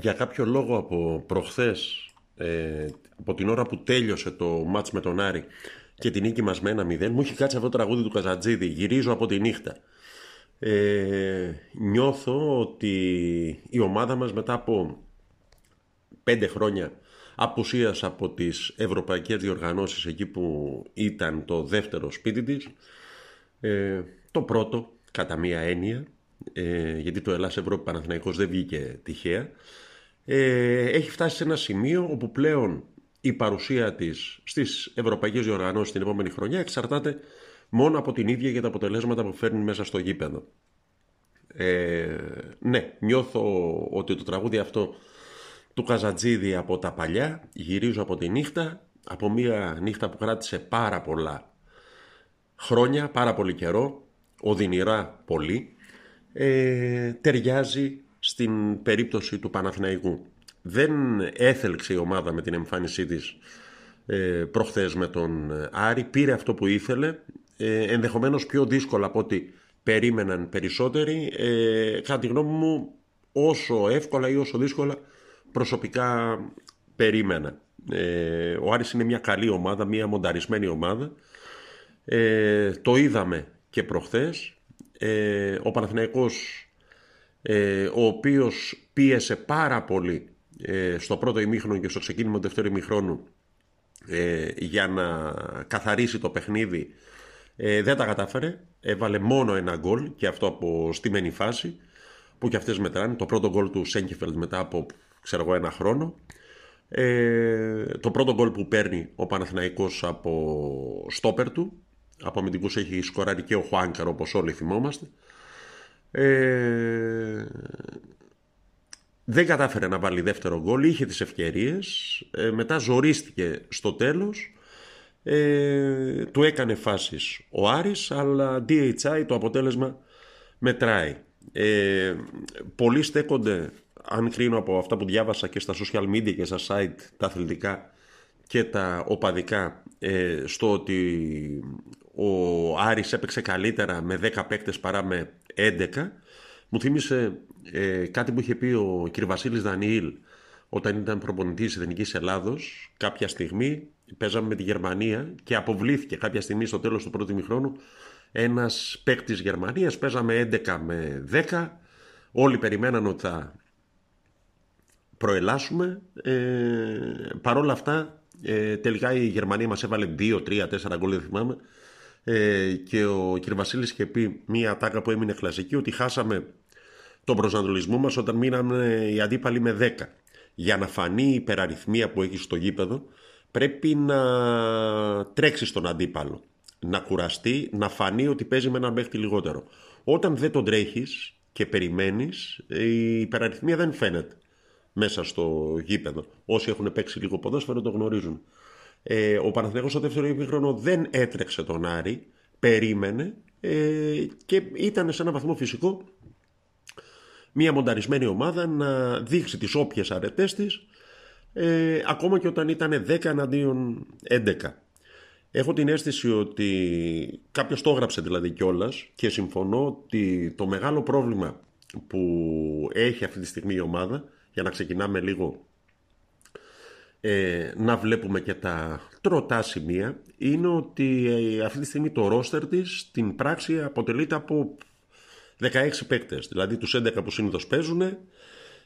Για κάποιο λόγο από προχθές ε, από την ώρα που τέλειωσε το μάτς με τον Άρη και την νίκη μας με ένα μηδέν μου έχει κάτσει αυτό το τραγούδι του Καζατζίδη γυρίζω από τη νύχτα ε, νιώθω ότι η ομάδα μας μετά από πέντε χρόνια απουσίας από τις ευρωπαϊκές διοργανώσεις εκεί που ήταν το δεύτερο σπίτι της ε, το πρώτο κατά μία έννοια ε, γιατί το Ελλάς Ευρώπη Παναθηναϊκός δεν βγήκε τυχαία ε, έχει φτάσει σε ένα σημείο όπου πλέον η παρουσία της στις ευρωπαϊκές διοργανώσεις την επόμενη χρονιά εξαρτάται μόνο από την ίδια για τα αποτελέσματα που φέρνει μέσα στο γήπεδο. Ε, ναι, νιώθω ότι το τραγούδι αυτό του Καζατζίδη από τα παλιά, γυρίζω από τη νύχτα, από μια νύχτα που κράτησε πάρα πολλά χρόνια, πάρα πολύ καιρό, οδυνηρά πολύ, ε, ταιριάζει στην περίπτωση του Παναθηναϊκού. Δεν έθελξε η ομάδα με την εμφάνισή της ε, προχθές με τον Άρη, πήρε αυτό που ήθελε, ε, ενδεχομένως πιο δύσκολα από ό,τι περίμεναν περισσότεροι. Ε, κατά τη γνώμη μου, όσο εύκολα ή όσο δύσκολα προσωπικά περίμενα. Ε, ο Άρης είναι μια καλή ομάδα, μια μονταρισμένη ομάδα. Ε, το είδαμε και προχθές. Ε, ο Παναθηναϊκός ε, ο οποίος πίεσε πάρα πολύ ε, στο πρώτο ημίχρονο και στο ξεκίνημα του δεύτερου ημίχρονου ε, για να καθαρίσει το παιχνίδι. Δεν τα κατάφερε. Έβαλε μόνο ένα γκολ και αυτό από στημένη φάση που και αυτές μετράνε. Το πρώτο γκολ του Σέγκεφελτ μετά από ξέρω εγώ ένα χρόνο. Το πρώτο γκολ που παίρνει ο Παναθηναϊκός από στόπερ του από αμυντικούς έχει σκοράρει και ο Χουάνκαρ όπως όλοι θυμόμαστε ε, δεν κατάφερε να βάλει δεύτερο γκολ, είχε τις ευκαιρίες, ε, μετά ζορίστηκε στο τέλος, ε, του έκανε φάσεις ο Άρης, αλλά DHI το αποτέλεσμα μετράει. Ε, πολλοί στέκονται, αν κρίνω από αυτά που διάβασα και στα social media και στα site, τα αθλητικά και τα οπαδικά, ε, στο ότι ο Άρης έπαιξε καλύτερα με 10 παίκτες παρά με 11 μου θύμισε ε, κάτι που είχε πει ο κ. Βασίλης Δανιήλ όταν ήταν προπονητής Εθνικής Ελλάδος. Κάποια στιγμή παίζαμε με τη Γερμανία και αποβλήθηκε κάποια στιγμή στο τέλος του πρώτου μηχρόνου ένας παίκτης Γερμανίας. Παίζαμε 11 με 10 όλοι περιμέναν ότι θα προελάσουμε. Ε, παρόλα αυτά ε, τελικά η Γερμανία μας έβαλε 2, 3, 4 γκολ δεν θυμάμαι ε, και ο κ. Βασίλης είχε πει μία ατάκα που έμεινε κλασική ότι χάσαμε τον προσανατολισμό μας όταν μείναμε οι αντίπαλοι με 10. Για να φανεί η υπεραριθμία που έχει στο γήπεδο πρέπει να τρέξει στον αντίπαλο. Να κουραστεί, να φανεί ότι παίζει με έναν παίχτη λιγότερο. Όταν δεν τον τρέχεις και περιμένεις, η υπεραριθμία δεν φαίνεται μέσα στο γήπεδο. Όσοι έχουν παίξει λίγο ποδόσφαιρο το γνωρίζουν. Ε, ο Παναθηναϊκός στο δεύτερο ημίχρονο δεν έτρεξε τον Άρη, περίμενε ε, και ήταν σε ένα βαθμό φυσικό μια μονταρισμένη ομάδα να δείξει τις όποιες αρετές της ε, ακόμα και όταν ήταν 10 εναντίον 11. Έχω την αίσθηση ότι κάποιος το έγραψε δηλαδή κιόλας και συμφωνώ ότι το μεγάλο πρόβλημα που έχει αυτή τη στιγμή η ομάδα για να ξεκινάμε λίγο ε, να βλέπουμε και τα τροτά σημεία είναι ότι ε, αυτή τη στιγμή το ρόστερ της στην πράξη αποτελείται από 16 παίκτες, δηλαδή τους 11 που συνήθως παίζουν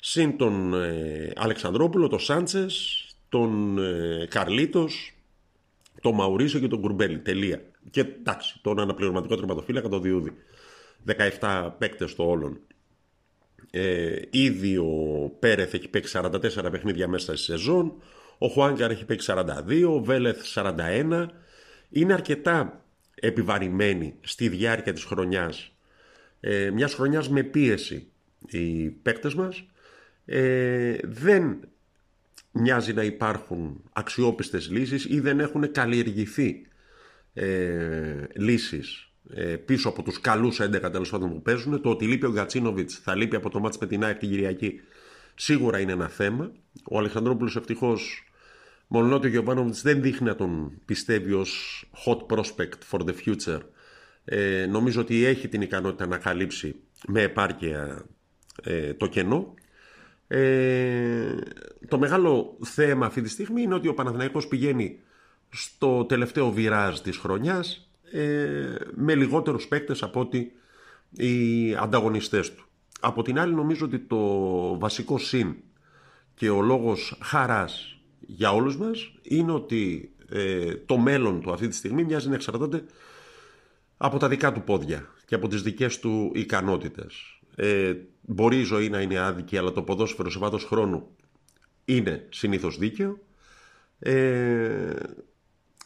συν τον ε, Αλεξανδρόπουλο, τον Σάντσες, τον ε, Καρλίτος, τον Μαουρίσιο και τον Κουρμπέλη. Τελεία. Και εντάξει, τον αναπληρωματικό τερματοφύλακα, τον Διούδη. 17 παίκτες το όλον. Ε, ήδη ο Πέρεθ έχει παίξει 44 παιχνίδια μέσα στη σεζόν. Ο Χουάνκαρ έχει παίξει 42, ο Βέλεθ 41. Είναι αρκετά επιβαρημένοι στη διάρκεια της χρονιάς. Ε, μιας χρονιάς με πίεση οι παίκτες μας. Ε, δεν μοιάζει να υπάρχουν αξιόπιστες λύσεις ή δεν έχουν καλλιεργηθεί ε, λύσεις ε, πίσω από τους καλούς 11 τέλος πάντων που παίζουν. Το ότι λείπει ο Γκατσίνοβιτς θα λείπει από το μάτς με την ΑΕΚ την Κυριακή σίγουρα είναι ένα θέμα. Ο Αλεξανδρόπουλος ευτυχώς μόνο ότι ο Γιωβάνοβιτς δεν δείχνει να τον πιστεύει ως hot prospect for the future. Ε, νομίζω ότι έχει την ικανότητα να καλύψει με επάρκεια ε, το κενό. Ε, το μεγάλο θέμα αυτή τη στιγμή είναι ότι ο Παναθηναϊκός πηγαίνει στο τελευταίο βιράζ της χρονιάς ε, με λιγότερους παίκτες από ότι οι ανταγωνιστές του. Από την άλλη νομίζω ότι το βασικό συν και ο λόγος χαράς για όλους μας είναι ότι ε, το μέλλον του αυτή τη στιγμή μοιάζει να εξαρτάται από τα δικά του πόδια και από τις δικές του ικανότητες. Ε, μπορεί η ζωή να είναι άδικη, αλλά το ποδόσφαιρο σε βάθος χρόνου είναι συνήθως δίκαιο. Ε,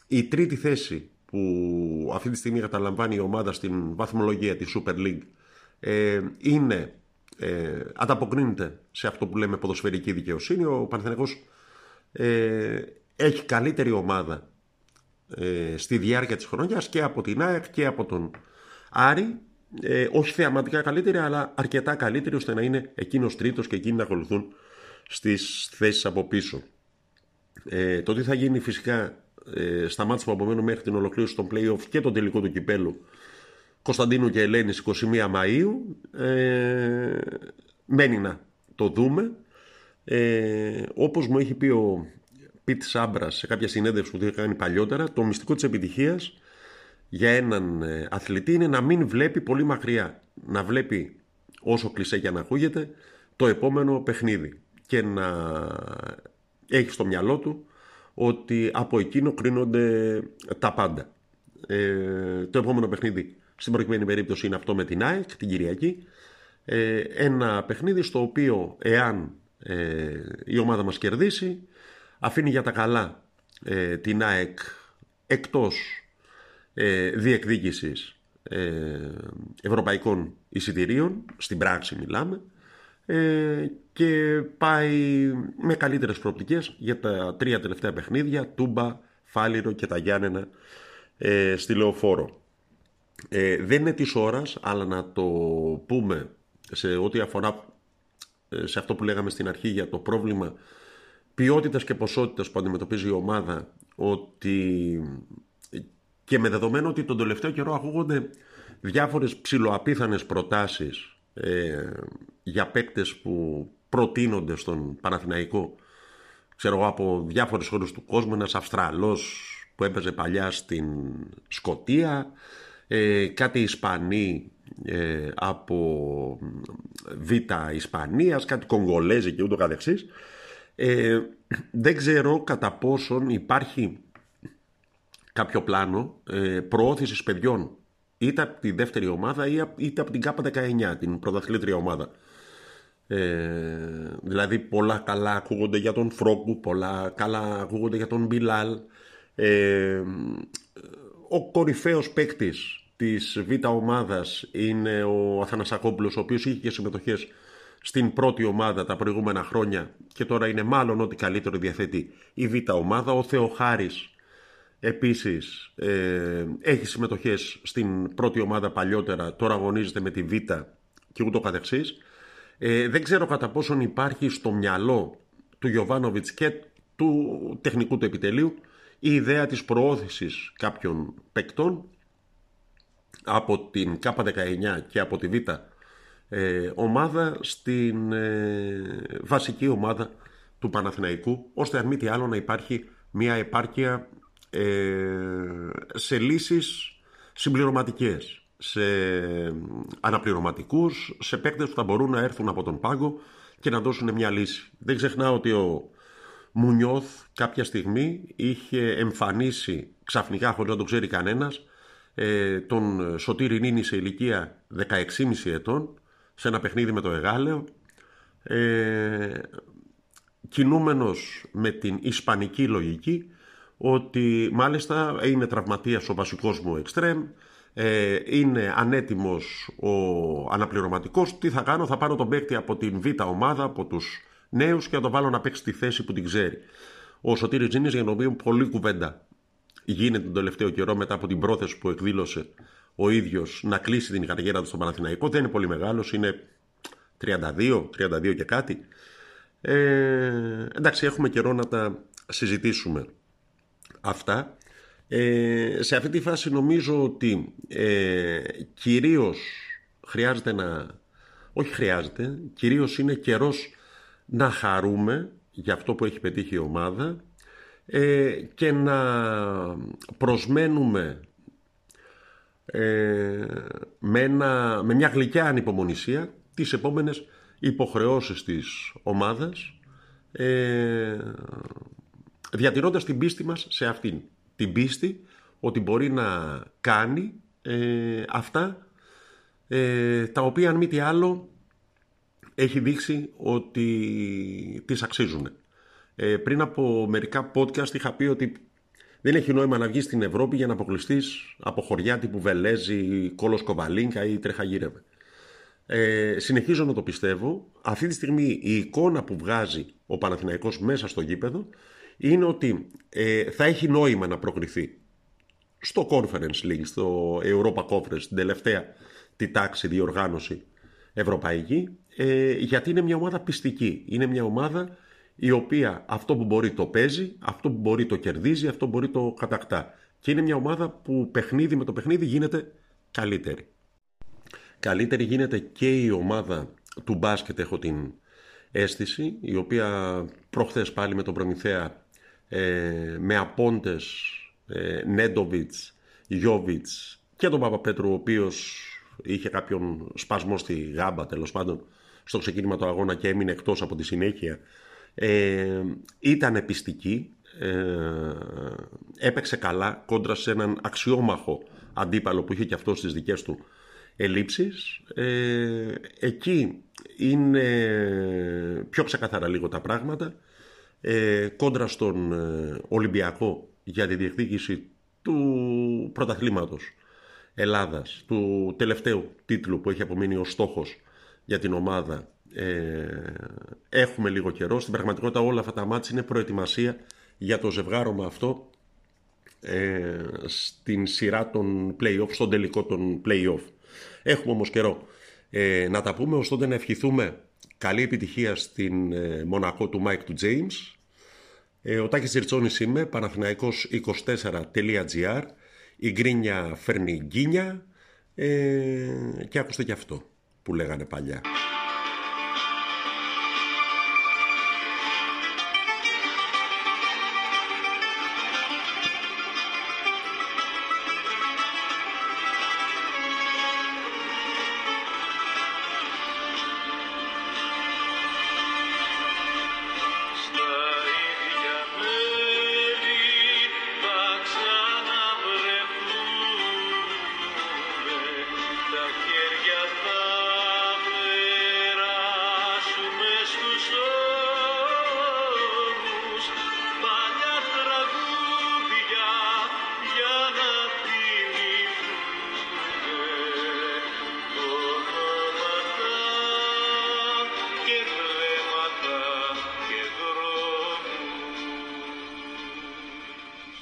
η τρίτη θέση που αυτή τη στιγμή καταλαμβάνει η ομάδα στην βαθμολογία της Super League ε, είναι, ε, ανταποκρίνεται σε αυτό που λέμε ποδοσφαιρική δικαιοσύνη. Ο Παναθηναϊκός ε, έχει καλύτερη ομάδα ε, στη διάρκεια της χρονιάς και από την ΑΕΚ και από τον Άρη ε, όχι θεαματικά καλύτερη αλλά αρκετά καλύτερη ώστε να είναι εκείνος τρίτος και εκείνοι να ακολουθούν στις θέσεις από πίσω. Ε, το τι θα γίνει φυσικά ε, στα μάτια που απομένουν μέχρι την ολοκλήρωση των play-off και τον τελικό του κυπέλου Κωνσταντίνου και Ελένης 21 Μαΐου ε, μένει να το δούμε ε, όπως μου έχει πει ο Πιτ Σάμπρας σε κάποια συνέντευξη που είχε κάνει παλιότερα, το μυστικό της επιτυχίας για έναν ε, αθλητή είναι να μην βλέπει πολύ μακριά. Να βλέπει όσο κλεισέ για να ακούγεται το επόμενο παιχνίδι και να έχει στο μυαλό του ότι από εκείνο κρίνονται τα πάντα. Ε, το επόμενο παιχνίδι στην προκειμένη περίπτωση είναι αυτό με την ΑΕΚ την Κυριακή. Ε, ένα παιχνίδι στο οποίο εάν ε, η ομάδα μας κερδίσει αφήνει για τα καλά ε, την ΑΕΚ εκτός ε, διεκδίκησης ε, ευρωπαϊκών εισιτηρίων, στην πράξη μιλάμε, ε, και πάει με καλύτερες προοπτικές για τα τρία τελευταία παιχνίδια, Τούμπα, Φάλιρο και τα Γιάννενα ε, στη Λεωφόρο. Ε, δεν είναι της ώρας, αλλά να το πούμε σε ό,τι αφορά ε, σε αυτό που λέγαμε στην αρχή για το πρόβλημα ποιότητας και ποσότητας που αντιμετωπίζει η ομάδα ότι και με δεδομένο ότι τον τελευταίο καιρό ακούγονται διάφορες ψηλοαπίθανες προτάσεις ε, για παίκτες που προτείνονται στον Παναθηναϊκό ξέρω εγώ από διάφορες χώρες του κόσμου ένας Αυστραλός που έπαιζε παλιά στην Σκοτία ε, κάτι Ισπανοί ε, από Β' Ισπανίας, κάτι Κογκολέζοι και ούτω καθεξής. Ε, δεν ξέρω κατά πόσον υπάρχει κάποιο πλάνο ε, προώθησης παιδιών είτε από τη δεύτερη ομάδα είτε από την ΚΑΠΑ 19, την πρωταθλήτρια ομάδα. Ε, δηλαδή πολλά καλά ακούγονται για τον Φρόκου, πολλά καλά ακούγονται για τον Μπιλάλ. Ε, ο κορυφαίος παίκτης της Β' ομάδας είναι ο Αθανασακόπουλος, ο οποίος είχε και συμμετοχές στην πρώτη ομάδα τα προηγούμενα χρόνια και τώρα είναι μάλλον ό,τι καλύτερο διαθέτει η Β' ομάδα. Ο Θεοχάρης επίσης ε, έχει συμμετοχές στην πρώτη ομάδα παλιότερα, τώρα αγωνίζεται με τη Β' και ούτω καθεξής. Ε, δεν ξέρω κατά πόσον υπάρχει στο μυαλό του Γιωβάνοβιτς και του τεχνικού του επιτελείου η ιδέα της προώθησης κάποιων παικτών από την K19 και από τη Β ε, ομάδα στην ε, βασική ομάδα του Παναθηναϊκού ώστε αν μη τι άλλο να υπάρχει μια επάρκεια ε, σε λύσεις συμπληρωματικές σε αναπληρωματικούς, σε παίκτες που θα μπορούν να έρθουν από τον πάγκο και να δώσουν μια λύση. Δεν ξεχνάω ότι ο Μουνιώθ κάποια στιγμή είχε εμφανίσει ξαφνικά χωρίς να το ξέρει κανένας ε, τον Σωτήρη Νίνη σε ηλικία 16,5 ετών σε ένα παιχνίδι με το Εγάλεο. Ε, κινούμενος με την ισπανική λογική ότι μάλιστα είναι τραυματίας ο βασικός μου εξτρέμ ε, είναι ανέτοιμος ο αναπληρωματικός. Τι θα κάνω θα πάρω τον παίκτη από την β' ομάδα από τους νέους και θα το βάλω να παίξει τη θέση που την ξέρει. Ο Σωτήρης Τζίνης για τον οποίο πολλή κουβέντα γίνεται τον τελευταίο καιρό μετά από την πρόθεση που εκδήλωσε ο ίδιος να κλείσει την καριέρα του στο Παναθηναϊκό. Δεν είναι πολύ μεγάλος, είναι 32, 32 και κάτι. Ε, εντάξει, έχουμε καιρό να τα συζητήσουμε αυτά. Ε, σε αυτή τη φάση νομίζω ότι ε, κυρίως χρειάζεται να... Όχι χρειάζεται, κυρίως είναι καιρός να χαρούμε για αυτό που έχει πετύχει η ομάδα ε, και να προσμένουμε ε, με, με μια γλυκιά ανυπομονησία τις επόμενες υποχρεώσεις της ομάδας ε, διατηρώντας την πίστη μας σε αυτήν. Την πίστη ότι μπορεί να κάνει ε, αυτά ε, τα οποία αν μη τι άλλο έχει δείξει ότι τις αξίζουν. Ε, πριν από μερικά podcast είχα πει ότι δεν έχει νόημα να βγεις στην Ευρώπη για να αποκλειστείς από χωριά τύπου Βελέζη, Κόλος Κοβαλίνκα ή Τρεχαγύρευε. Ε, συνεχίζω να το πιστεύω. Αυτή τη στιγμή η εικόνα που βγάζει ο Παναθηναϊκός μέσα στο γήπεδο είναι ότι ε, θα έχει νόημα να προκριθεί στο Conference League, στο Europa Conference, την τελευταία τη τάξη διοργάνωση ευρωπαϊκή, ε, γιατί είναι μια ομάδα πιστική. Είναι μια ομάδα η οποία αυτό που μπορεί το παίζει, αυτό που μπορεί το κερδίζει, αυτό που μπορεί το κατακτά. Και είναι μια ομάδα που παιχνίδι με το παιχνίδι γίνεται καλύτερη. Καλύτερη γίνεται και η ομάδα του μπάσκετ, έχω την αίσθηση, η οποία προχθές πάλι με τον Προμηθέα ε, με απόντες ε, Νέντοβιτς, Γιώβιτς και τον Παπαπέτρου, ο οποίος είχε κάποιον σπασμό στη γάμπα τέλος πάντων στο ξεκίνημα του αγώνα και έμεινε εκτός από τη συνέχεια ε, ήταν πιστική, ε, έπαιξε καλά κόντρα σε έναν αξιόμαχο αντίπαλο που είχε και αυτός στις δικές του ελλείψεις. Ε, εκεί είναι πιο ξεκαθαρά λίγο τα πράγματα. Ε, κόντρα στον ε, Ολυμπιακό για τη διεκδίκηση του πρωταθλήματος Ελλάδας, του τελευταίου τίτλου που έχει απομείνει ως στόχος για την ομάδα ε, έχουμε λίγο καιρό. Στην πραγματικότητα όλα αυτά τα μάτια είναι προετοιμασία για το ζευγάρωμα αυτό ε, στην σειρά των play-off, στον τελικό των play-off. Έχουμε όμως καιρό ε, να τα πούμε, ωστότε να ευχηθούμε καλή επιτυχία στην ε, Μονακό του Mike του James. Ε, ο Τάκης Ζερτσόνης είμαι, παναθηναϊκός24.gr η γκρίνια φέρνει γκίνια ε, και άκουστε και αυτό που λέγανε παλιά. Philadelphia.